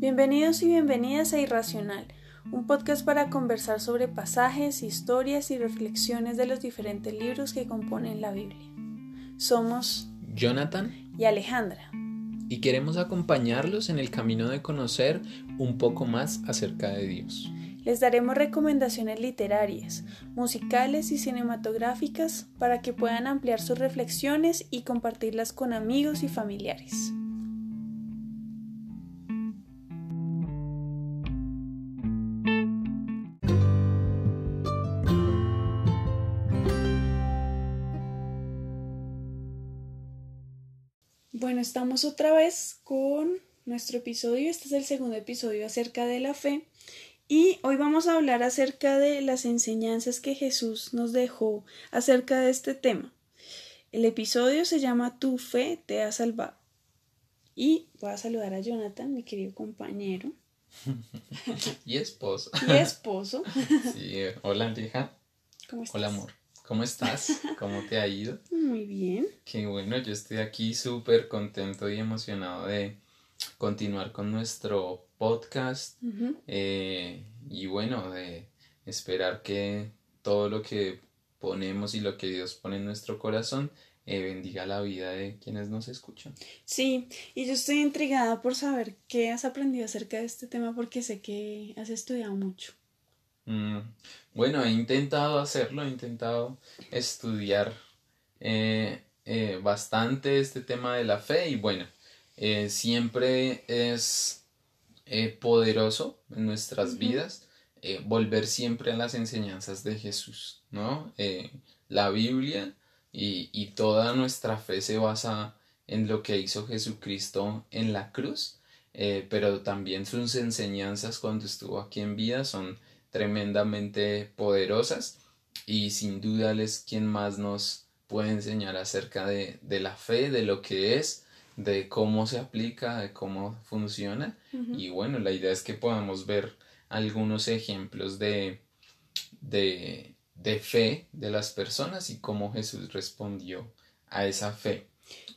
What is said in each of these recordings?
Bienvenidos y bienvenidas a Irracional, un podcast para conversar sobre pasajes, historias y reflexiones de los diferentes libros que componen la Biblia. Somos Jonathan y Alejandra. Y queremos acompañarlos en el camino de conocer un poco más acerca de Dios. Les daremos recomendaciones literarias, musicales y cinematográficas para que puedan ampliar sus reflexiones y compartirlas con amigos y familiares. Bueno, estamos otra vez con nuestro episodio. Este es el segundo episodio acerca de la fe. Y hoy vamos a hablar acerca de las enseñanzas que Jesús nos dejó acerca de este tema. El episodio se llama Tu fe te ha salvado. Y voy a saludar a Jonathan, mi querido compañero. y esposo. Y esposo. sí, hola, hija. ¿Cómo estás? Hola, amor. ¿Cómo estás? ¿Cómo te ha ido? Muy bien. Qué bueno, yo estoy aquí súper contento y emocionado de continuar con nuestro podcast eh, y bueno, de esperar que todo lo que ponemos y lo que Dios pone en nuestro corazón eh, bendiga la vida de quienes nos escuchan. Sí, y yo estoy intrigada por saber qué has aprendido acerca de este tema porque sé que has estudiado mucho. Mm, bueno, he intentado hacerlo, he intentado estudiar eh, eh, bastante este tema de la fe y bueno, eh, siempre es poderoso en nuestras vidas volver siempre a las enseñanzas de Jesús, ¿no? la Biblia y, y toda nuestra fe se basa en lo que hizo Jesucristo en la cruz, pero también sus enseñanzas cuando estuvo aquí en vida son tremendamente poderosas y sin duda él es quien más nos puede enseñar acerca de, la fe, de lo que es, de cómo se aplica, de cómo funciona. Y bueno, la idea es que podamos ver algunos ejemplos de, de, de fe de las personas y cómo Jesús respondió a esa fe.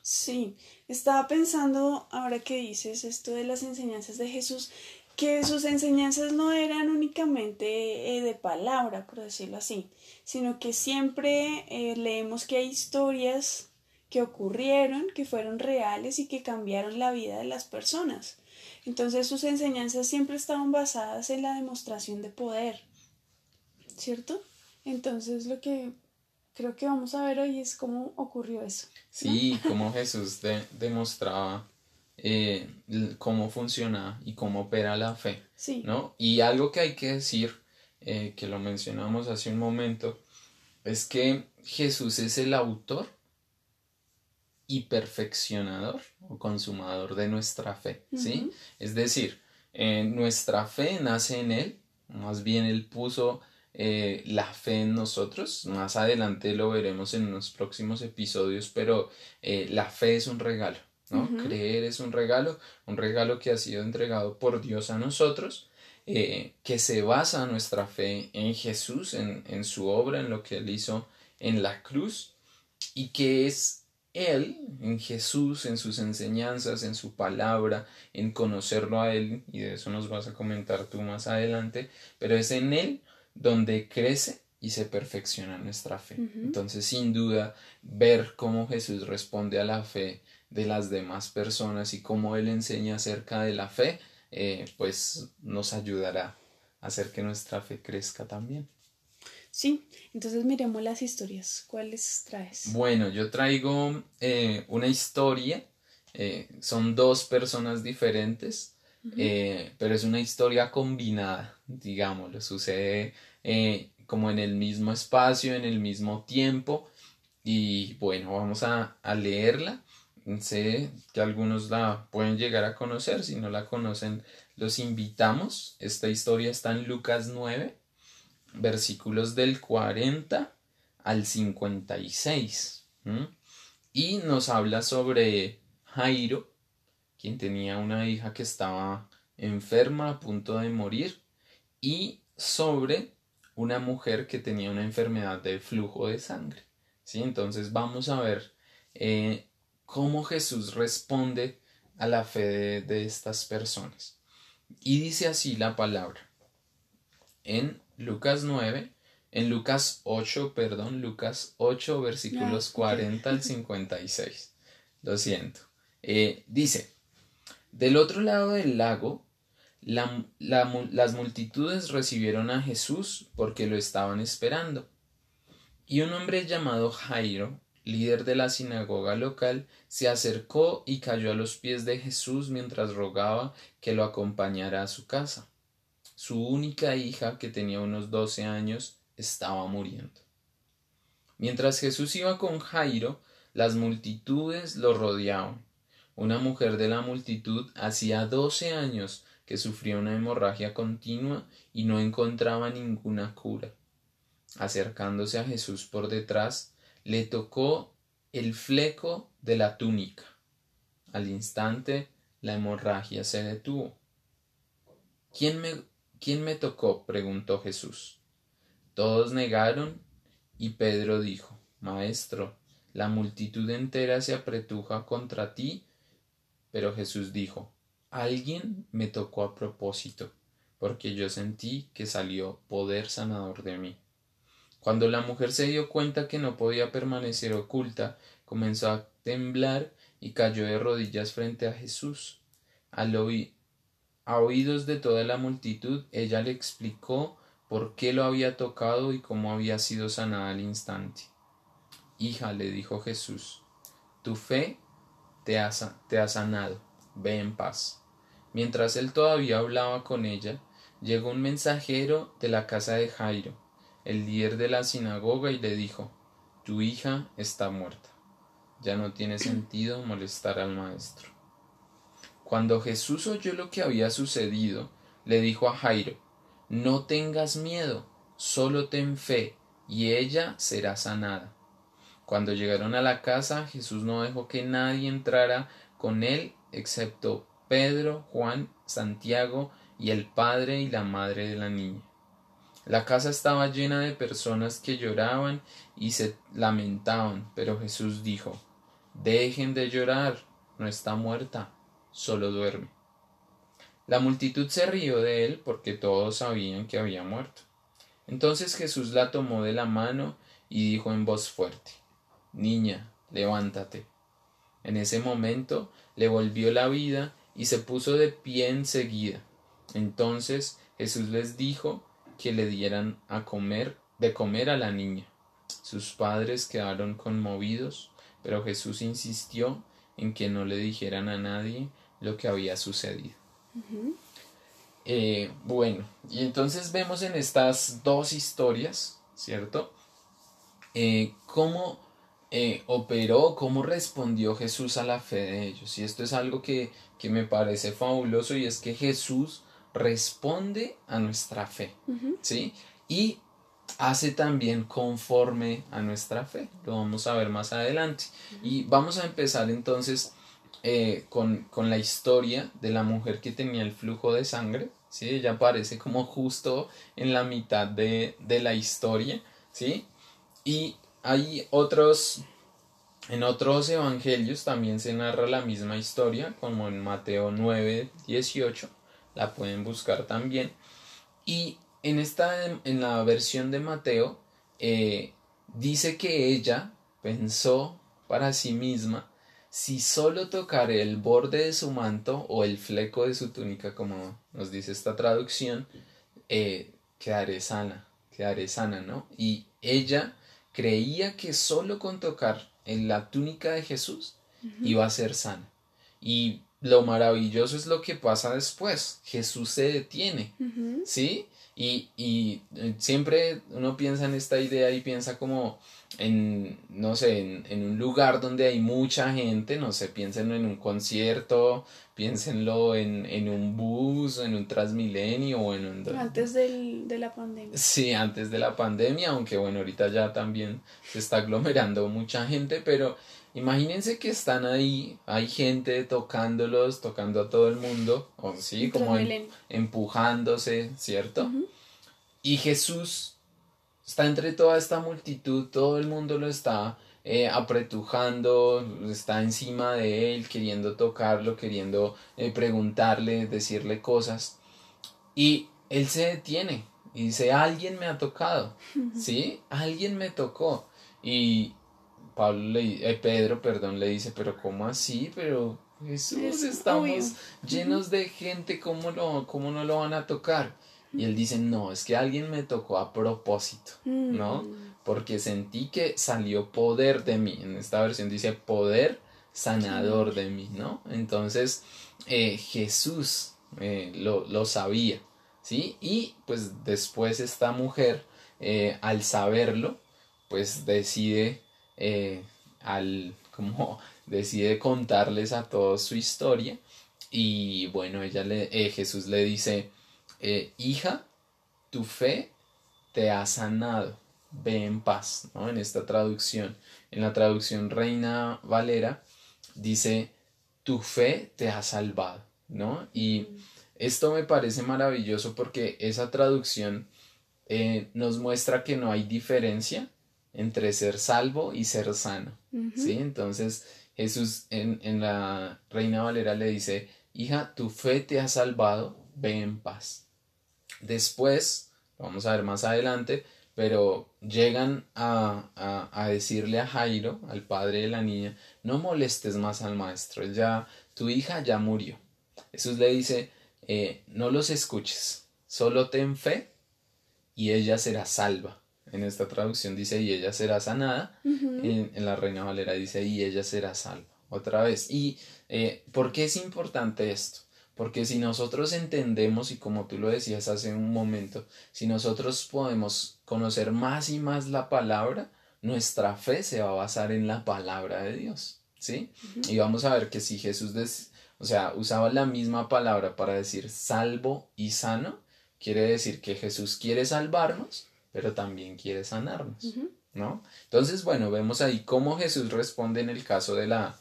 Sí, estaba pensando ahora que dices esto de las enseñanzas de Jesús, que sus enseñanzas no eran únicamente eh, de palabra, por decirlo así, sino que siempre eh, leemos que hay historias que ocurrieron, que fueron reales y que cambiaron la vida de las personas. Entonces sus enseñanzas siempre estaban basadas en la demostración de poder, ¿cierto? Entonces lo que creo que vamos a ver hoy es cómo ocurrió eso. Sí, cómo Jesús demostraba eh, cómo funciona y cómo opera la fe. ¿no? Y algo que hay que decir, eh, que lo mencionamos hace un momento, es que Jesús es el autor y perfeccionador o consumador de nuestra fe. ¿sí? Es decir, eh, nuestra fe nace en Él, más bien Él puso la fe en nosotros. Más adelante lo veremos en los próximos episodios, pero la fe es un regalo. Creer es un regalo, un regalo que ha sido entregado por Dios a nosotros, eh, que se basa nuestra fe en Jesús, en, en su obra, en lo que Él hizo en la cruz, y que es Él, en Jesús, en sus enseñanzas, en su palabra, en conocerlo a Él, y de eso nos vas a comentar tú más adelante, pero es en Él donde crece y se perfecciona nuestra fe. Entonces, sin duda, ver cómo Jesús responde a la fe de las demás personas y cómo Él enseña acerca de la fe, eh, pues nos ayudará a hacer que nuestra fe crezca también. Sí, entonces miremos las historias. ¿Cuáles traes? Bueno, yo traigo eh, una historia. Eh, son dos personas diferentes, pero es una historia combinada, digámoslo. Sucede como en el mismo espacio, en el mismo tiempo. Y bueno, vamos a, a leerla sé que algunos la pueden llegar a conocer, si no la conocen, los invitamos. Esta historia está en Lucas 9, versículos del 40 al 56. Y nos habla sobre Jairo, quien tenía una hija que estaba enferma a punto de morir, y sobre una mujer que tenía una enfermedad de flujo de sangre. ¿sí? Entonces vamos a ver eh, cómo Jesús responde a la fe de, estas personas. Y dice así la palabra. En Lucas 9, en Lucas 8, perdón, Lucas 8, versículos 40 al 56. Lo siento. Eh, dice, del otro lado del lago, las multitudes recibieron a Jesús porque lo estaban esperando. Y un hombre llamado Jairo, líder de la sinagoga local, se acercó y cayó a los pies de Jesús mientras rogaba que lo acompañara a su casa. Su única hija, que tenía unos doce años, estaba muriendo. Mientras Jesús iba con Jairo, las multitudes lo rodeaban. Una mujer de la multitud hacía doce años que sufría una hemorragia continua y no encontraba ninguna cura. Acercándose a Jesús por detrás, le tocó el fleco de la túnica. Al instante la hemorragia se detuvo. ¿Quién me, quién me tocó? preguntó Jesús. Todos negaron y Pedro dijo, Maestro, la multitud entera se apretuja contra ti. Pero Jesús dijo, Alguien me tocó a propósito, porque yo sentí que salió poder sanador de mí. Cuando la mujer se dio cuenta que no podía permanecer oculta, comenzó a temblar y cayó de rodillas frente a Jesús. Al a oídos de toda la multitud, ella le explicó por qué lo había tocado y cómo había sido sanada al instante. Hija, le dijo Jesús, tu fe te ha, te ha sanado, ve en paz. Mientras él todavía hablaba con ella, llegó un mensajero de la casa de Jairo, el líder de la sinagoga, y le dijo, Tu hija está muerta. Ya no tiene sentido molestar al maestro. Cuando Jesús oyó lo que había sucedido, le dijo a Jairo, no tengas miedo, solo ten fe, y ella será sanada. Cuando llegaron a la casa, Jesús no dejó que nadie entrara con él excepto Pedro, Juan, Santiago y el padre y la madre de la niña. La casa estaba llena de personas que lloraban y se lamentaban, pero Jesús dijo Dejen de llorar, no está muerta, solo duerme. La multitud se rió de él porque todos sabían que había muerto. Entonces Jesús la tomó de la mano y dijo en voz fuerte Niña, levántate. En ese momento le volvió la vida y se puso de pie enseguida. Entonces Jesús les dijo que le dieran a comer de comer a la niña. Sus padres quedaron conmovidos, pero Jesús insistió en que no le dijeran a nadie lo que había sucedido. Eh, bueno, y entonces vemos en estas dos historias, ¿cierto? Eh, cómo eh, operó, cómo respondió Jesús a la fe de ellos. Y esto es algo que, que me parece fabuloso y es que Jesús responde a nuestra fe, ¿sí? Y hace también conforme a nuestra fe. Lo vamos a ver más adelante. Y vamos a empezar entonces eh, con, la historia de la mujer que tenía el flujo de sangre, ¿sí? Ella aparece como justo en la mitad de, la historia, ¿sí? Y hay otros, en otros evangelios también se narra la misma historia, como en Mateo 9, 18, la pueden buscar también. Y en esta, en la versión de Mateo, eh, dice que ella pensó para sí misma si solo tocaré el borde de su manto o el fleco de su túnica, como nos dice esta traducción, eh, quedaré sana, quedaré sana, ¿no? Y ella creía que solo con tocar en la túnica de Jesús iba a ser sana. Y lo maravilloso es lo que pasa después. Jesús se detiene, ¿sí? Y, y eh, siempre uno piensa en esta idea y piensa como en, no sé, en, en, un lugar donde hay mucha gente, no sé, piénsenlo en un concierto, piénsenlo en, en un bus, en un Transmilenio o en un... Antes del, de la pandemia. Sí, antes de la pandemia, aunque bueno, ahorita ya también se está aglomerando mucha gente, pero imagínense que están ahí, hay gente tocándolos, tocando a todo el mundo, o sí, como empujándose, ¿cierto? Y Jesús está entre toda esta multitud, todo el mundo lo está eh, apretujando, está encima de él, queriendo tocarlo, queriendo eh, preguntarle, decirle cosas. Y él se detiene y dice, alguien me ha tocado, ¿sí? Alguien me tocó. Y Pablo le, eh, Pedro, perdón, le dice, pero ¿cómo así? Pero Jesús, estamos llenos de gente, ¿cómo, lo, ¿cómo no lo van a tocar? Y él dice, no, es que alguien me tocó a propósito, ¿no? Mm. Porque sentí que salió poder de mí. En esta versión dice poder sanador de mí, ¿no? Entonces, eh, Jesús eh, lo, lo, sabía, ¿sí? Y pues después esta mujer, eh, al saberlo, pues decide, al, como decide contarles a todos su historia. Y bueno, ella le, Jesús le dice, eh, hija, tu fe te ha sanado, ve en paz, ¿no? En esta traducción, en la traducción Reina Valera, dice, tu fe te ha salvado, ¿no? Y esto me parece maravilloso porque esa traducción eh, nos muestra que no hay diferencia entre ser salvo y ser sano, ¿sí? Entonces Jesús en, en la Reina Valera le dice, hija, tu fe te ha salvado, ve en paz. Después, vamos a ver más adelante, pero llegan a, a, decirle a Jairo, al padre de la niña, no molestes más al maestro, ya, tu hija ya murió. Jesús le dice, eh, no los escuches, solo ten fe y ella será salva. En esta traducción dice, y ella será sanada. en, la Reina Valera dice, y ella será salva. Otra vez. ¿Y eh, por qué es importante esto? Porque si nosotros entendemos, y como tú lo decías hace un momento, si nosotros podemos conocer más y más la palabra, nuestra fe se va a basar en la palabra de Dios. ¿Sí? Y vamos a ver que si Jesús, o sea, usaba la misma palabra para decir salvo y sano, quiere decir que Jesús quiere salvarnos, pero también quiere sanarnos. ¿No? Entonces, bueno, vemos ahí cómo Jesús responde en el caso de la,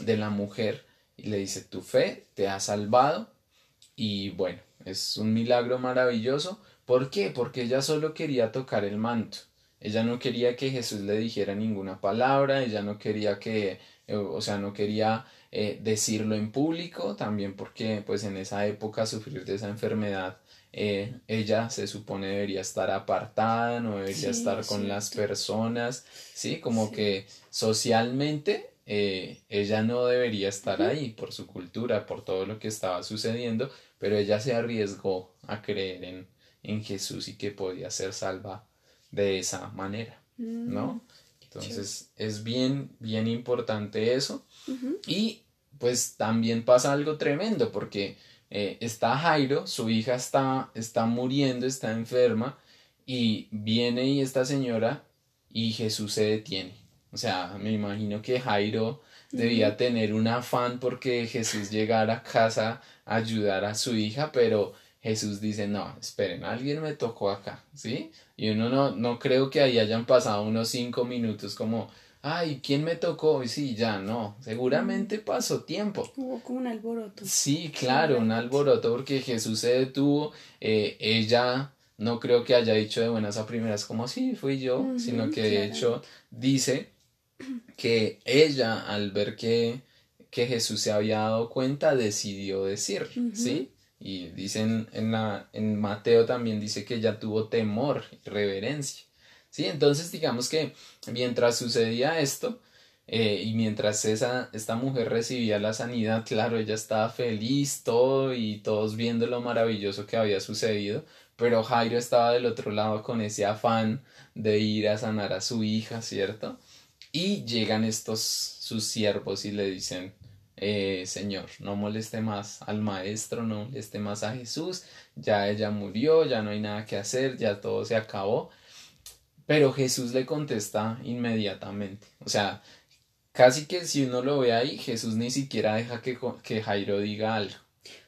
de la mujer y le dice, tu fe te ha salvado. Y bueno, es un milagro maravilloso. ¿Por qué? Porque ella solo quería tocar el manto. Ella no quería que Jesús le dijera ninguna palabra, ella no quería que, eh, o sea, no quería eh, decirlo en público, también porque pues en esa época sufrir de esa enfermedad, eh, ella se supone debería estar apartada, no debería estar con las personas, ¿sí? Como que socialmente eh, ella no debería estar ahí por su cultura, por todo lo que estaba sucediendo, pero ella se arriesgó a creer en, en Jesús y que podía ser salva de esa manera, ¿no? Mm, Entonces es bien, bien importante eso. Y pues también pasa algo tremendo porque eh, está Jairo, su hija está, está muriendo, está enferma, y viene y esta señora y Jesús se detiene o sea, me imagino que Jairo debía tener un afán porque Jesús llegara a casa a ayudar a su hija, pero Jesús dice, no, esperen, alguien me tocó acá, ¿sí? Y uno no, no creo que ahí hayan pasado unos cinco minutos como, ay, ¿quién me tocó? Y sí, ya, no, seguramente pasó tiempo. Hubo como un alboroto. Sí, claro, un alboroto porque Jesús se detuvo, eh, ella no creo que haya dicho de buenas a primeras como, sí, fui yo, sino que de hecho dice que ella al ver que, que Jesús se había dado cuenta decidió decir, ¿sí? Y dicen en, la, en Mateo también dice que ella tuvo temor y reverencia. ¿Sí? Entonces digamos que mientras sucedía esto eh, y mientras esa, esta mujer recibía la sanidad, claro, ella estaba feliz, todo y todos viendo lo maravilloso que había sucedido, pero Jairo estaba del otro lado con ese afán de ir a sanar a su hija, ¿cierto? Y llegan estos sus siervos y le dicen, eh, Señor, no moleste más al maestro, no moleste más a Jesús, ya ella murió, ya no hay nada que hacer, ya todo se acabó. Pero Jesús le contesta inmediatamente. O sea, casi que si uno lo ve ahí, Jesús ni siquiera deja que, que Jairo diga algo.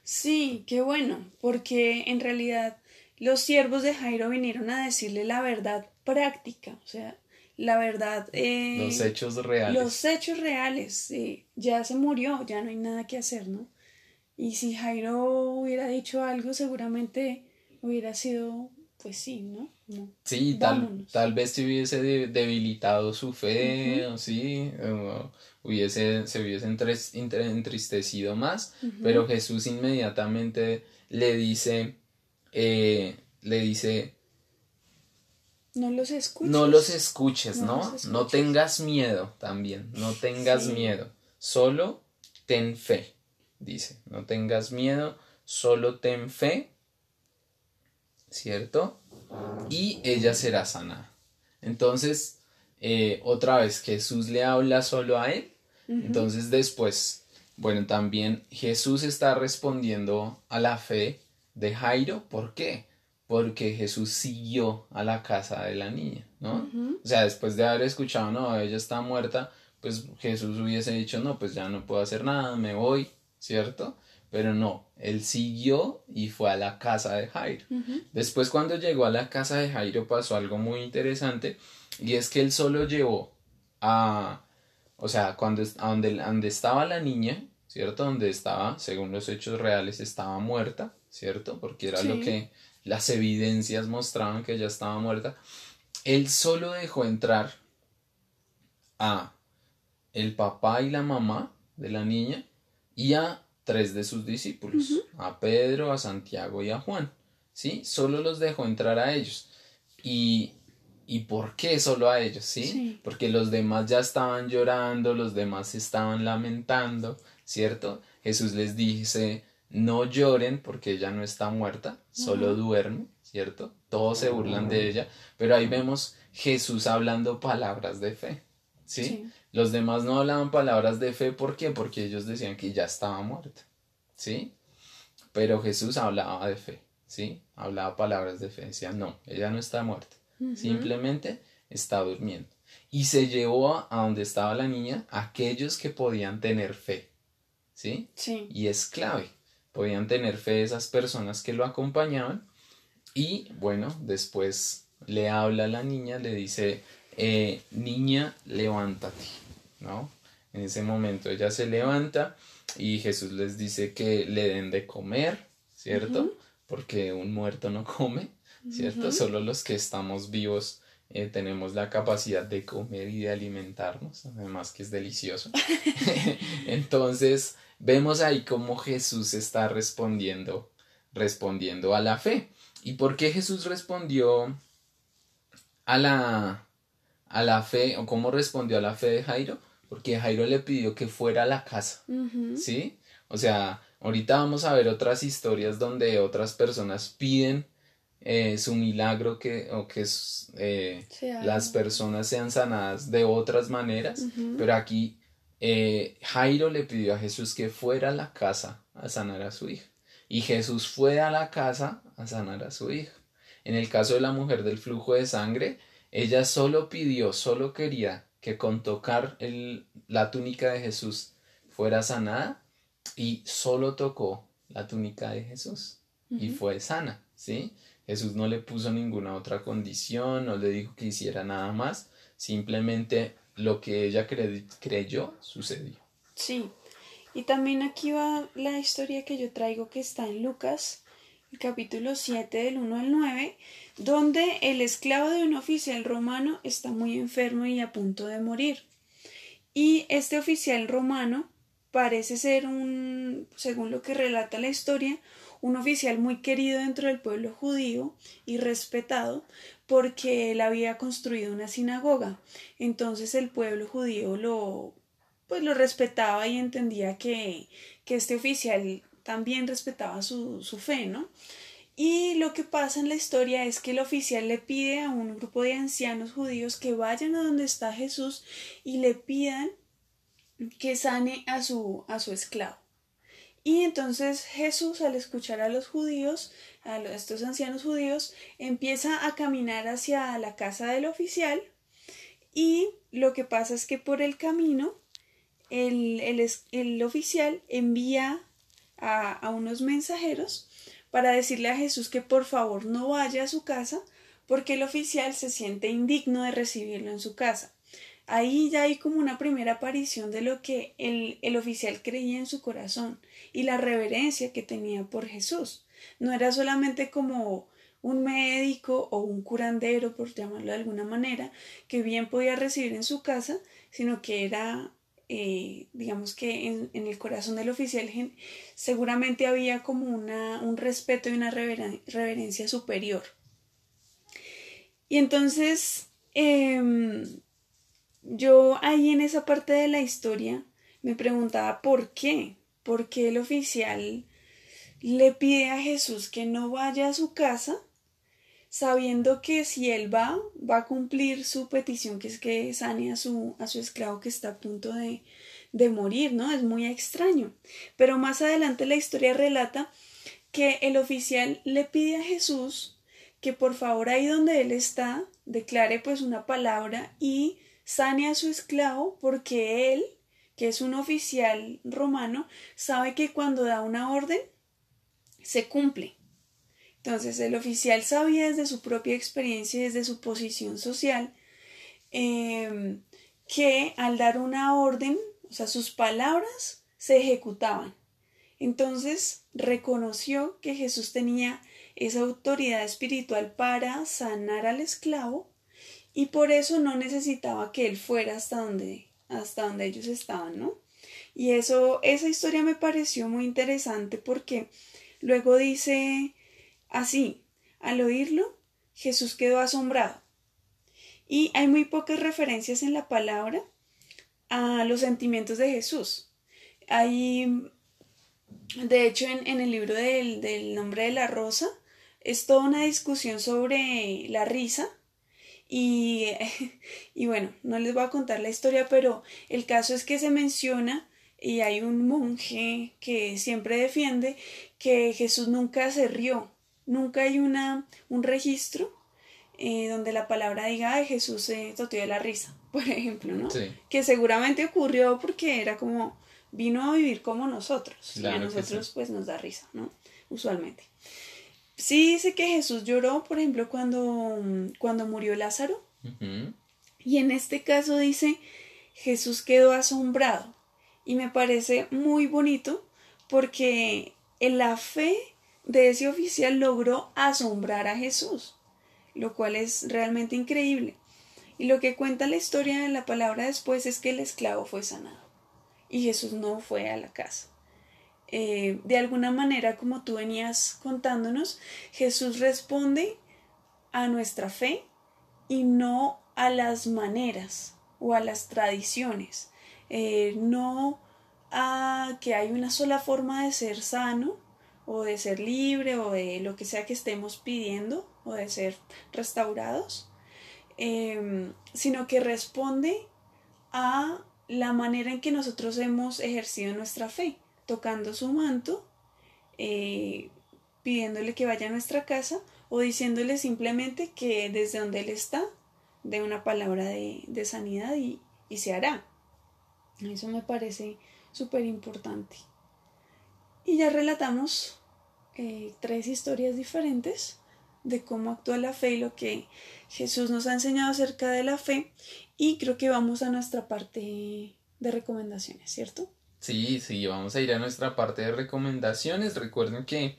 Sí, qué bueno, porque en realidad los siervos de Jairo vinieron a decirle la verdad práctica, o sea, la verdad. Eh, los hechos reales. Los hechos reales, ya se murió, ya no hay nada que hacer, ¿no? Y si Jairo hubiera dicho algo, seguramente hubiera sido, pues sí, ¿no? sí, tal, tal, vez se hubiese debilitado su fe, o sí, hubiese, se hubiese entristecido más, pero Jesús inmediatamente le dice, eh, le dice, no los escuches. No los escuches, ¿no? No, tengas miedo también, no tengas miedo, solo ten fe, dice, no tengas miedo, solo ten fe, ¿cierto? Y ella será sanada. Entonces, eh, otra vez Jesús le habla solo a él, entonces después, bueno, también Jesús está respondiendo a la fe de Jairo, ¿por qué? porque Jesús siguió a la casa de la niña, ¿no? O sea, después de haber escuchado, no, ella está muerta, pues Jesús hubiese dicho, no, pues ya no puedo hacer nada, me voy, ¿cierto? Pero no, él siguió y fue a la casa de Jairo. Después cuando llegó a la casa de Jairo pasó algo muy interesante y es que él solo llevó a, o sea, cuando, a donde, donde estaba la niña, ¿cierto? Donde estaba, según los hechos reales, estaba muerta, ¿cierto? Porque era lo que las evidencias mostraban que ella estaba muerta, él solo dejó entrar a el papá y la mamá de la niña y a tres de sus discípulos, a Pedro, a Santiago y a Juan. ¿Sí? Solo los dejó entrar a ellos. Y, ¿Y por qué solo a ellos? ¿sí? Porque los demás ya estaban llorando, los demás estaban lamentando, ¿cierto? Jesús les dice, no lloren porque ella no está muerta, solo duerme, ¿cierto? Todos se burlan de ella, pero ahí vemos Jesús hablando palabras de fe, ¿sí? Los demás no hablaban palabras de fe, ¿por qué? Porque ellos decían que ya estaba muerta, ¿sí? Pero Jesús hablaba de fe, ¿sí? Hablaba palabras de fe, decía, no, ella no está muerta, simplemente está durmiendo. Y se llevó a donde estaba la niña aquellos que podían tener fe, ¿sí? Sí. Y es clave podían tener fe esas personas que lo acompañaban. Y bueno, después le habla a la niña, le dice, eh, niña, levántate, ¿no? En ese momento ella se levanta y Jesús les dice que le den de comer, ¿cierto? Porque un muerto no come, ¿cierto? Solo los que estamos vivos eh, tenemos la capacidad de comer y de alimentarnos, además que es delicioso. Entonces, vemos ahí cómo Jesús está respondiendo, respondiendo a la fe. ¿Y por qué Jesús respondió a la, a la fe, o cómo respondió a la fe de Jairo? Porque Jairo le pidió que fuera a la casa, ¿sí? O sea, ahorita vamos a ver otras historias donde otras personas piden eh, su milagro que, o que eh, las personas sean sanadas de otras maneras, pero aquí eh, Jairo le pidió a Jesús que fuera a la casa a sanar a su hija. Y Jesús fue a la casa a sanar a su hija. En el caso de la mujer del flujo de sangre, ella solo pidió, solo quería que con tocar el, la túnica de Jesús fuera sanada y solo tocó la túnica de Jesús y fue sana, ¿sí? Jesús no le puso ninguna otra condición, no le dijo que hiciera nada más, simplemente lo que ella creyó sucedió. Sí, y también aquí va la historia que yo traigo que está en Lucas, capítulo 7 del 1 al 9, donde el esclavo de un oficial romano está muy enfermo y a punto de morir. Y este oficial romano parece ser un, según lo que relata la historia, un oficial muy querido dentro del pueblo judío y respetado porque él había construido una sinagoga. Entonces el pueblo judío lo pues lo respetaba y entendía que, que este oficial también respetaba su, su fe, ¿no? Y lo que pasa en la historia es que el oficial le pide a un grupo de ancianos judíos que vayan a donde está Jesús y le pidan que sane a su, a su esclavo. Y entonces Jesús, al escuchar a los judíos, a estos ancianos judíos, empieza a caminar hacia la casa del oficial y lo que pasa es que por el camino el, el, oficial envía a, unos mensajeros para decirle a Jesús que por favor no vaya a su casa porque el oficial se siente indigno de recibirlo en su casa. Ahí ya hay como una primera aparición de lo que el, el oficial creía en su corazón y la reverencia que tenía por Jesús. No era solamente como un médico o un curandero, por llamarlo de alguna manera, que bien podía recibir en su casa, sino que era eh, digamos que en, el corazón del oficial seguramente había como una, un respeto y una reverencia superior. Y entonces em, yo ahí en esa parte de la historia me preguntaba por qué, por qué el oficial le pide a Jesús que no vaya a su casa sabiendo que si él va, va a cumplir su petición, que es que sane a su, a su esclavo que está a punto de, de morir, ¿no? Es muy extraño. Pero más adelante la historia relata que el oficial le pide a Jesús que por favor ahí donde él está declare pues una palabra y sane a su esclavo porque él, que es un oficial romano, sabe que cuando da una orden se cumple. Entonces el oficial sabía desde su propia experiencia y desde su posición social em, que al dar una orden, o sea, sus palabras se ejecutaban. Entonces reconoció que Jesús tenía esa autoridad espiritual para sanar al esclavo y por eso no necesitaba que él fuera hasta donde, hasta donde ellos estaban, ¿no? Y eso, esa historia me pareció muy interesante porque luego dice Así, al oírlo, Jesús quedó asombrado. Y hay muy pocas referencias en la palabra a los sentimientos de Jesús. Hay, de hecho, en, el libro del, del, nombre de la rosa, es toda una discusión sobre la risa. Y, y bueno, no les voy a contar la historia, pero el caso es que se menciona y hay un monje que siempre defiende que Jesús nunca se rió, Nunca hay una, un registro eh, donde la palabra diga, ay, Jesús se toteó de la risa, por ejemplo, ¿no? Que seguramente ocurrió porque era como, vino a vivir como nosotros. y a nosotros pues nos da risa, ¿no? Usualmente. Sí dice que Jesús lloró, por ejemplo, cuando, cuando murió Lázaro. Y en este caso dice, Jesús quedó asombrado. Y me parece muy bonito porque en la fe de ese oficial logró asombrar a Jesús, lo cual es realmente increíble. Y lo que cuenta la historia en la palabra después es que el esclavo fue sanado y Jesús no fue a la casa. Eh, de alguna manera, como tú venías contándonos, Jesús responde a nuestra fe y no a las maneras o a las tradiciones, eh, no a que hay una sola forma de ser sano, o de ser libre o de lo que sea que estemos pidiendo o de ser restaurados, em, sino que responde a la manera en que nosotros hemos ejercido nuestra fe, tocando su manto, eh, pidiéndole que vaya a nuestra casa o diciéndole simplemente que desde donde Él está, de una palabra de, sanidad y, y se hará. Eso me parece súper importante. Y ya relatamos eh, tres historias diferentes de cómo actúa la fe y lo que Jesús nos ha enseñado acerca de la fe. Y creo que vamos a nuestra parte de recomendaciones, ¿cierto? Sí, sí, vamos a ir a nuestra parte de recomendaciones. Recuerden que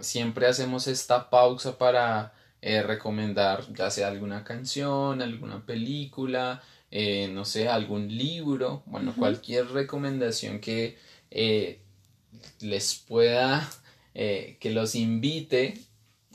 siempre hacemos esta pausa para eh, recomendar ya sea alguna canción, alguna película, eh, no sé, algún libro, bueno, cualquier recomendación que les pueda, eh, que los invite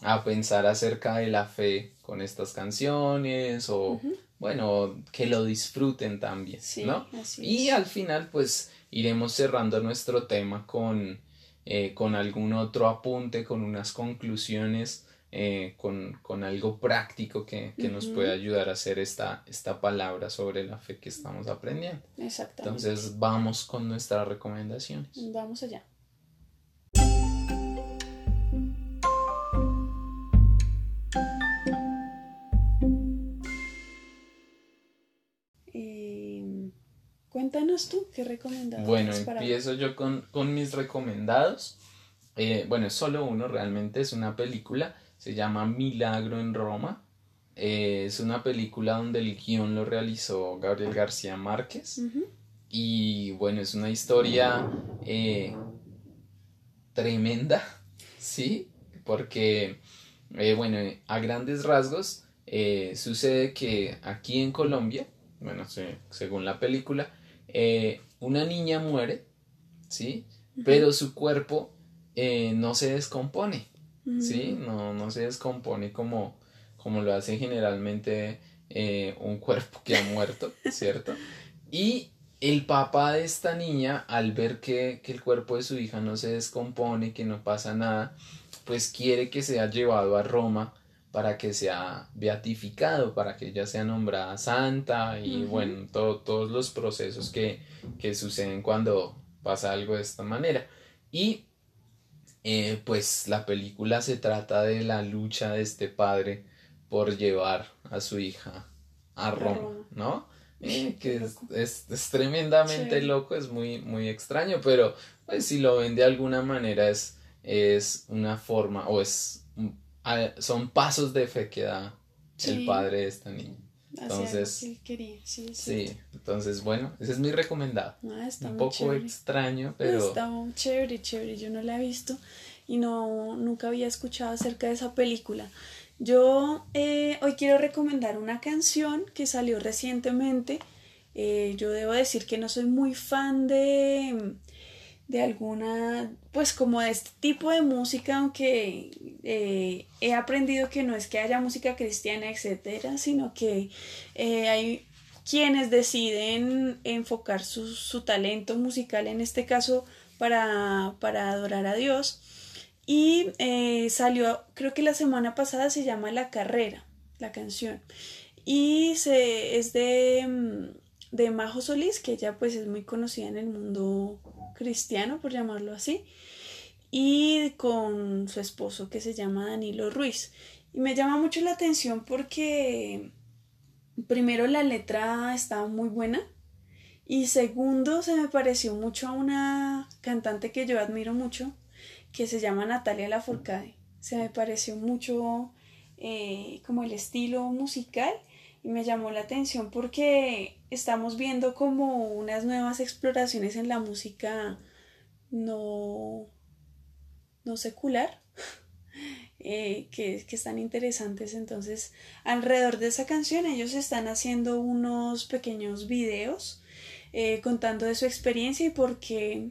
a pensar acerca de la fe con estas canciones o, bueno, que lo disfruten también, ¿no? y al final, pues, iremos cerrando nuestro tema con, eh, con algún otro apunte, con unas conclusiones. Eh, con, con, algo práctico que, que nos puede ayudar a hacer esta, esta palabra sobre la fe que estamos aprendiendo. Exactamente. Entonces vamos con nuestras recomendaciones. Vamos allá. Cuéntanos tú, ¿qué recomendados? Bueno, empiezo yo con, mis recomendados. Eh, bueno, es solo uno realmente, es una película, se llama Milagro en Roma. Eh, es una película donde el guion lo realizó Gabriel García Márquez. Y bueno, es una historia eh, tremenda, ¿sí? Porque, bueno, a grandes rasgos, sucede que aquí en Colombia, bueno, según la película, eh, una niña muere, ¿sí? Pero su cuerpo eh, no se descompone, ¿sí? No, no se descompone como, como lo hace generalmente eh, un cuerpo que ha muerto, ¿cierto? Y el papá de esta niña, al ver que, que, el cuerpo de su hija no se descompone, que no pasa nada, pues quiere que sea llevado a Roma para que sea beatificado, para que ella sea nombrada santa y bueno, todos los procesos que, que, suceden cuando pasa algo de esta manera. Y eh, pues la película se trata de la lucha de este padre por llevar a su hija a Roma, ¿no? Eh, que es, es, tremendamente loco, es muy, muy extraño, pero pues si lo ven de alguna manera es, es una forma o es son pasos de fe que da el padre de esta niña. Entonces, sí, entonces bueno, ese es mi recomendado. Ah, Un poco extraño, pero... Está chévere, chévere, yo no la he visto y no, nunca había escuchado acerca de esa película. Yo eh, hoy quiero recomendar una canción que salió recientemente. Eh, yo debo decir que no soy muy fan de de alguna, pues como de este tipo de música, aunque eh, he aprendido que no es que haya música cristiana, etcétera, sino que eh, hay quienes deciden enfocar su, talento musical, en este caso, para, para adorar a Dios. Y eh, salió, creo que la semana pasada se llama La Carrera, la canción. Y se, es de, mm, de Majo Solís, que ella pues es muy conocida en el mundo cristiano, por llamarlo así, y con su esposo que se llama Danilo Ruiz. Y me llama mucho la atención porque primero la letra estaba muy buena y segundo se me pareció mucho a una cantante que yo admiro mucho que se llama Natalia Lafourcade. Se me pareció mucho eh, como el estilo musical y me llamó la atención porque estamos viendo como unas nuevas exploraciones en la música no, no secular eh, que, están interesantes. Entonces alrededor de esa canción ellos están haciendo unos pequeños videos eh, contando de su experiencia y por qué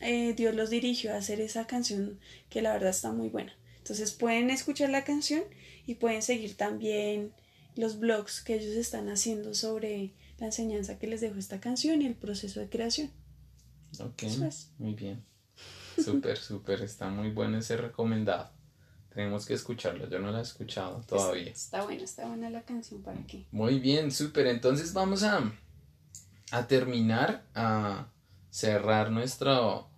eh, Dios los dirigió a hacer esa canción que la verdad está muy buena. Entonces pueden escuchar la canción y pueden seguir también los blogs que ellos están haciendo sobre la enseñanza que les dejó esta canción y el proceso de creación. Ok, muy bien. Súper, súper, está muy bueno ese recomendado. Tenemos que escucharlo, yo no la he escuchado todavía. Está, buena, está buena la canción para aquí. Muy bien, súper. Entonces vamos a, a terminar, a cerrar nuestro,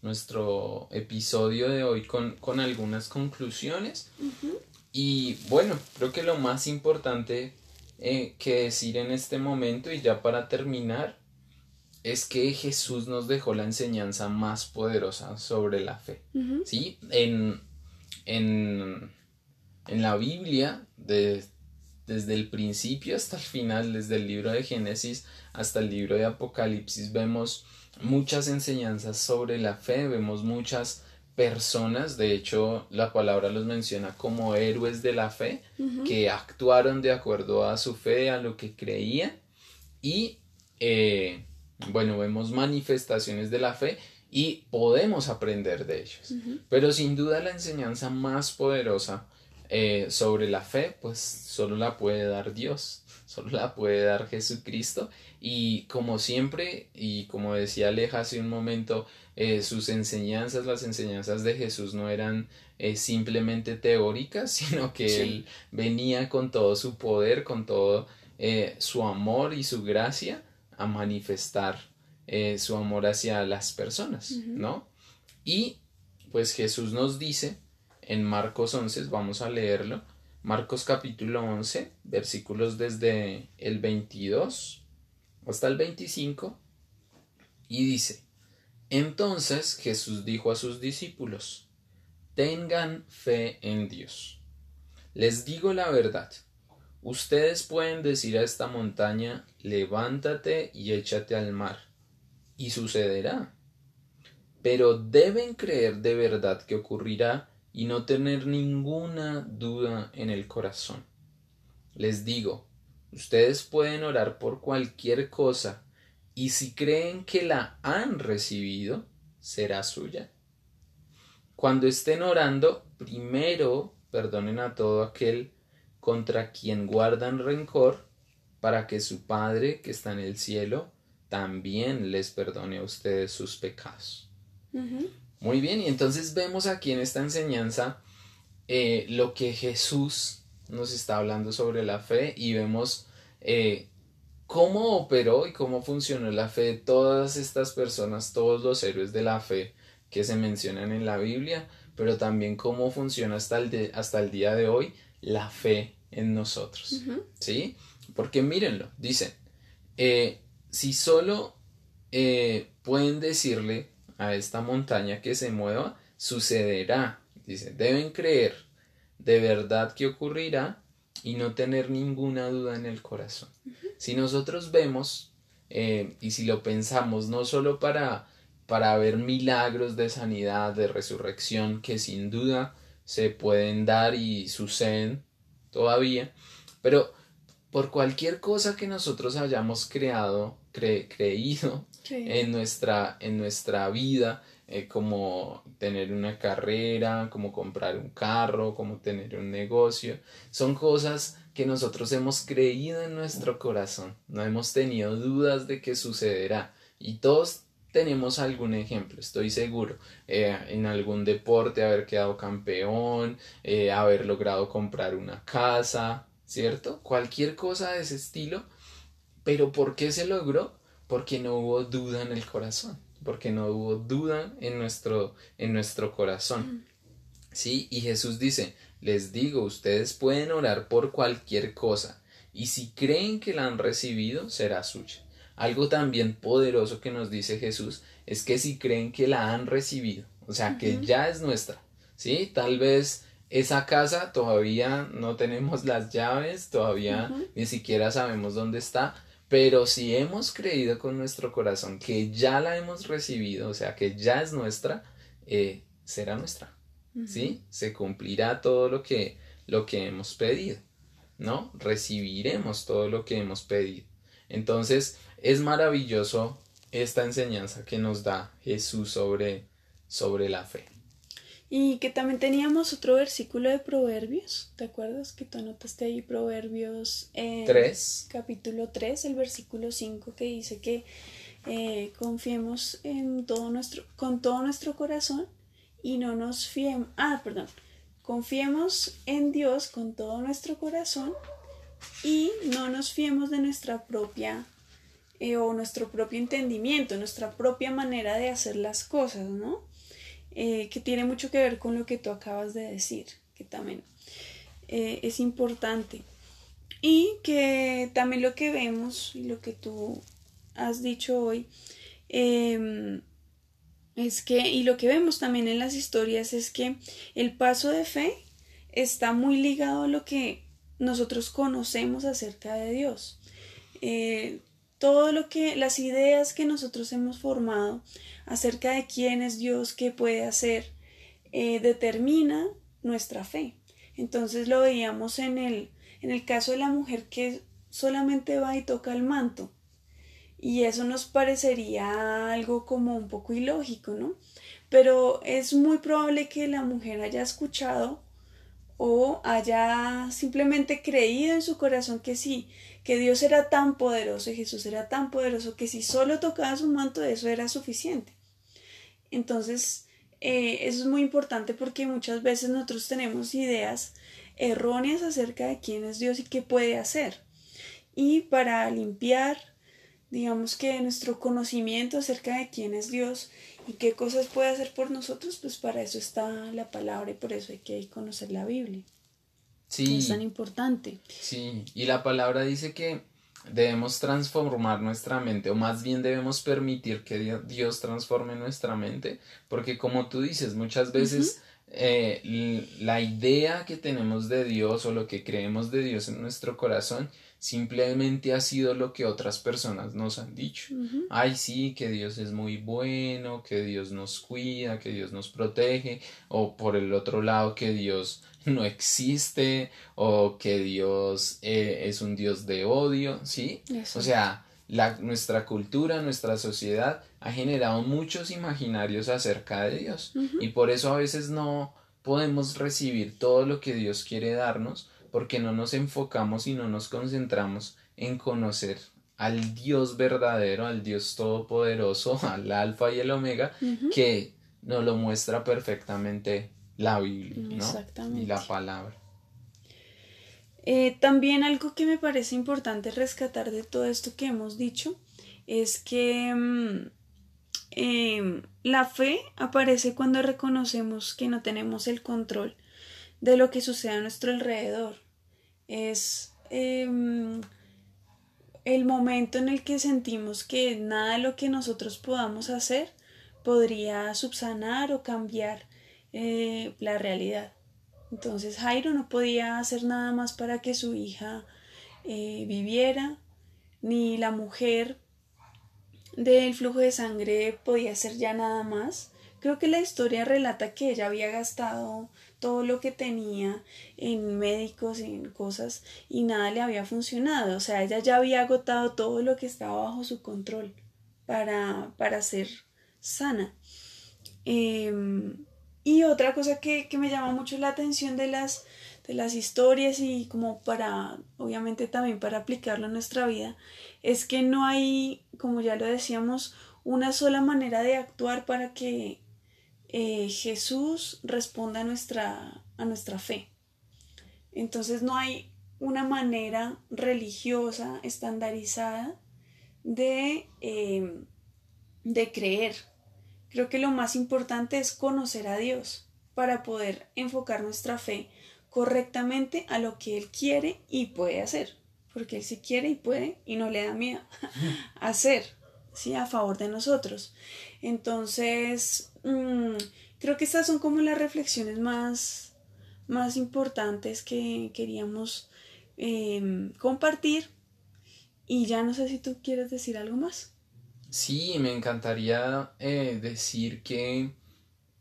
nuestro episodio de hoy con, con algunas conclusiones. Y bueno, creo que lo más importante eh, que decir en este momento y ya para terminar es que Jesús nos dejó la enseñanza más poderosa sobre la fe. ¿Sí? En, en, en, la Biblia, desde el principio hasta el final, desde el libro de Génesis hasta el libro de Apocalipsis, vemos muchas enseñanzas sobre la fe, vemos muchas personas, de hecho la palabra los menciona como héroes de la fe, que actuaron de acuerdo a su fe, a lo que creían y eh, bueno, vemos manifestaciones de la fe y podemos aprender de ellos. Pero sin duda la enseñanza más poderosa eh, sobre la fe, pues solo la puede dar Dios, solo la puede dar Jesucristo. Y como siempre, y como decía Aleja hace un momento, eh, sus enseñanzas, las enseñanzas de Jesús no eran eh, simplemente teóricas, sino que Él venía con todo su poder, con todo eh, su amor y su gracia a manifestar su amor hacia las personas, ¿no? Y pues Jesús nos dice en Marcos 11, vamos a leerlo, Marcos capítulo 11, versículos desde el 22 hasta el 25, y dice, entonces Jesús dijo a sus discípulos, tengan fe en Dios. Les digo la verdad, ustedes pueden decir a esta montaña, levántate y échate al mar, y sucederá. Pero deben creer de verdad que ocurrirá y no tener ninguna duda en el corazón. Les digo, ustedes pueden orar por cualquier cosa y si creen que la han recibido, será suya. Cuando estén orando, primero perdonen a todo aquel contra quien guardan rencor, para que su Padre que está en el cielo también les perdone a ustedes sus pecados. Muy bien, y entonces vemos aquí en esta enseñanza eh, lo que Jesús nos está hablando sobre la fe y vemos eh, cómo operó y cómo funcionó la fe de todas estas personas, todos los héroes de la fe que se mencionan en la Biblia, pero también cómo funciona hasta el, hasta el día de hoy la fe en nosotros. ¿Sí? Porque mírenlo, dice, eh, si solo eh, pueden decirle a esta montaña que se mueva, sucederá. Dice, deben creer de verdad que ocurrirá y no tener ninguna duda en el corazón. Si nosotros vemos eh, y si lo pensamos, no solo para, para ver milagros de sanidad, de resurrección, que sin duda se pueden dar y suceden todavía, pero por cualquier cosa que nosotros hayamos creado, creído en, nuestra, en nuestra vida, eh, como tener una carrera, como comprar un carro, como tener un negocio. Son cosas que nosotros hemos creído en nuestro corazón, no hemos tenido dudas de que sucederá. Y todos tenemos algún ejemplo, estoy seguro, eh, en algún deporte, haber quedado campeón, eh, haber logrado comprar una casa, ¿cierto? Cualquier cosa de ese estilo. Pero ¿por qué se logró? Porque no hubo duda en el corazón porque no hubo duda en nuestro, en nuestro corazón. ¿Sí? Y Jesús dice, les digo, ustedes pueden orar por cualquier cosa, y si creen que la han recibido, será suya. Algo también poderoso que nos dice Jesús es que si creen que la han recibido, o sea, que ya es nuestra, ¿sí? Tal vez esa casa todavía no tenemos las llaves, todavía ni siquiera sabemos dónde está, pero si hemos creído con nuestro corazón que ya la hemos recibido, o sea, que ya es nuestra, eh, será nuestra. ¿Sí? Se cumplirá todo lo que, lo que hemos pedido. ¿No? Recibiremos todo lo que hemos pedido. Entonces, es maravilloso esta enseñanza que nos da Jesús sobre, sobre la fe. Y que también teníamos otro versículo de Proverbios, ¿te acuerdas que tú anotaste ahí Proverbios 3? Capítulo 3, el versículo 5 que dice que eh, confiemos en todo nuestro, con todo nuestro corazón y no nos fiemos, ah, perdón, confiemos en Dios con todo nuestro corazón y no nos fiemos de nuestra propia eh, o nuestro propio entendimiento, nuestra propia manera de hacer las cosas, ¿no? Eh, que tiene mucho que ver con lo que tú acabas de decir, que también eh, es importante. Y que también lo que vemos y lo que tú has dicho hoy em, es que, y lo que vemos también en las historias es que el paso de fe está muy ligado a lo que nosotros conocemos acerca de Dios. Eh, todo lo que, las ideas que nosotros hemos formado acerca de quién es Dios, qué puede hacer, eh, determina nuestra fe. Entonces lo veíamos en el, en el caso de la mujer que solamente va y toca el manto. Y eso nos parecería algo como un poco ilógico, ¿no? Pero es muy probable que la mujer haya escuchado o haya simplemente creído en su corazón que sí, que Dios era tan poderoso y Jesús era tan poderoso que si solo tocaba su manto eso era suficiente. Entonces, eh, eso es muy importante porque muchas veces nosotros tenemos ideas erróneas acerca de quién es Dios y qué puede hacer. Y para limpiar, digamos que nuestro conocimiento acerca de quién es Dios y qué cosas puede hacer por nosotros, pues para eso está la palabra y por eso hay que conocer la Biblia. Sí. Es tan importante. Sí, y la palabra dice que debemos transformar nuestra mente o más bien debemos permitir que Dios transforme nuestra mente porque como tú dices muchas veces eh, la idea que tenemos de Dios o lo que creemos de Dios en nuestro corazón simplemente ha sido lo que otras personas nos han dicho. Ay, sí, que Dios es muy bueno, que Dios nos cuida, que Dios nos protege, o por el otro lado, que Dios no existe, o que Dios eh, es un Dios de odio, ¿sí? O sea, la, nuestra cultura, nuestra sociedad ha generado muchos imaginarios acerca de Dios. Y por eso a veces no podemos recibir todo lo que Dios quiere darnos porque no nos enfocamos y no nos concentramos en conocer al Dios verdadero, al Dios todopoderoso, al alfa y el omega, que nos lo muestra perfectamente la Biblia ¿no? y la palabra. Eh, también algo que me parece importante rescatar de todo esto que hemos dicho es que mm, em, la fe aparece cuando reconocemos que no tenemos el control de lo que sucede a nuestro alrededor. Es em, el momento en el que sentimos que nada de lo que nosotros podamos hacer podría subsanar o cambiar eh, la realidad. Entonces Jairo no podía hacer nada más para que su hija eh, viviera, ni la mujer del flujo de sangre podía hacer ya nada más. Creo que la historia relata que ella había gastado todo lo que tenía en médicos, en cosas, y nada le había funcionado. O sea, ella ya había agotado todo lo que estaba bajo su control para, para ser sana. Em, y otra cosa que, me llama mucho la atención de las, de las historias y como para, obviamente también para aplicarlo en nuestra vida, es que no hay, como ya lo decíamos, una sola manera de actuar para que eh, Jesús responda a nuestra, a nuestra fe. Entonces no hay una manera religiosa estandarizada de, em, de creer Creo que lo más importante es conocer a Dios para poder enfocar nuestra fe correctamente a lo que Él quiere y puede hacer. Porque Él sí quiere y puede y no le da miedo hacer, ¿sí? A favor de nosotros. Entonces, mm, creo que estas son como las reflexiones más, más importantes que queríamos em, compartir. Y ya no sé si tú quieres decir algo más. Sí, me encantaría eh, decir que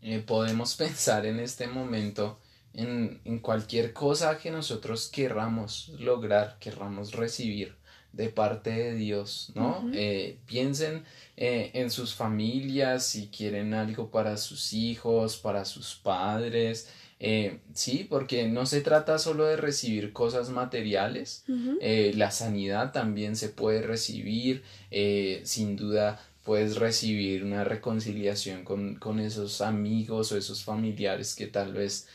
eh, podemos pensar en este momento en, cualquier cosa que nosotros querramos lograr, querramos recibir de parte de Dios, ¿no? Eh, piensen en sus familias, si quieren algo para sus hijos, para sus padres, eh, sí, porque no se trata solo de recibir cosas materiales, eh, la sanidad también se puede recibir, eh, sin duda puedes recibir una reconciliación con, con, esos amigos o esos familiares que tal vez,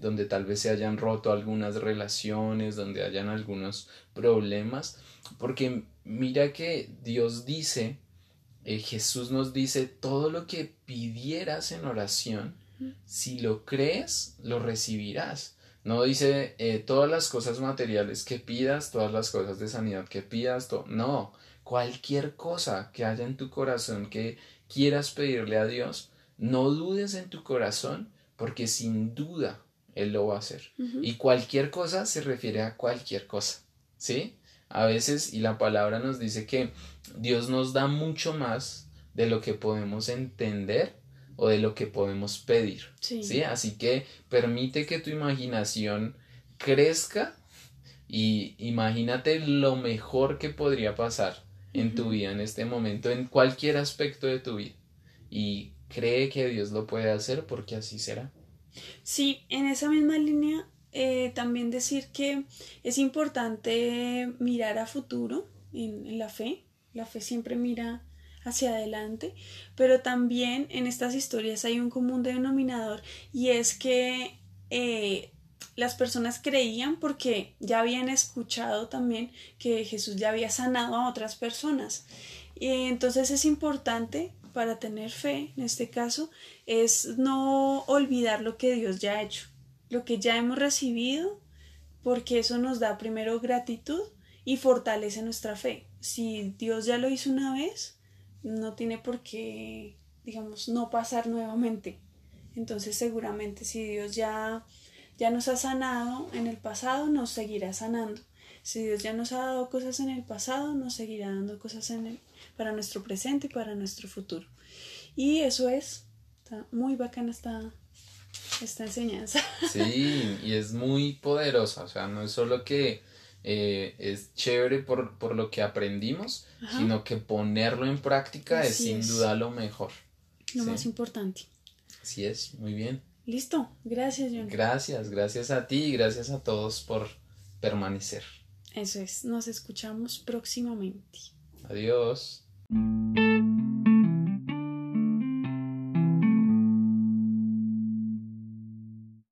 donde tal vez se hayan roto algunas relaciones, donde hayan algunos problemas, porque mira que Dios dice, Jesús nos dice, todo lo que pidieras en oración, si lo crees, lo recibirás. No dice eh, todas las cosas materiales que pidas, todas las cosas de sanidad que pidas, no, cualquier cosa que haya en tu corazón que quieras pedirle a Dios, no dudes en tu corazón porque sin duda Él lo va a hacer. Y cualquier cosa se refiere a cualquier cosa, ¿sí? A veces, y la palabra nos dice que Dios nos da mucho más de lo que podemos entender o de lo que podemos pedir. Sí. Así que permite que tu imaginación crezca y imagínate lo mejor que podría pasar en tu vida en este momento, en cualquier aspecto de tu vida. Y cree que Dios lo puede hacer porque así será. Sí, en esa misma línea, eh, también decir que es importante mirar a futuro en la fe. La fe siempre mira hacia adelante, pero también en estas historias hay un común denominador y es que eh, las personas creían porque ya habían escuchado también que Jesús ya había sanado a otras personas. Y entonces es importante para tener fe, en este caso, es no olvidar lo que Dios ya ha hecho, lo que ya hemos recibido, porque eso nos da primero gratitud y fortalece nuestra fe. Si Dios ya lo hizo una vez, no tiene por qué, digamos, no pasar nuevamente. Entonces seguramente si Dios ya, ya nos ha sanado en el pasado, nos seguirá sanando. Si Dios ya nos ha dado cosas en el pasado, nos seguirá dando cosas en el, para nuestro presente y para nuestro futuro. Y eso es, está muy bacana esta, esta enseñanza. Sí, y es muy poderosa, o sea, no es solo que eh, es chévere por, por, lo que aprendimos, sino que ponerlo en práctica es sin duda lo mejor. Lo más importante. Así es, muy bien. Listo, gracias John. Gracias, gracias a ti y gracias a todos por permanecer. Eso es, nos escuchamos próximamente. Adiós.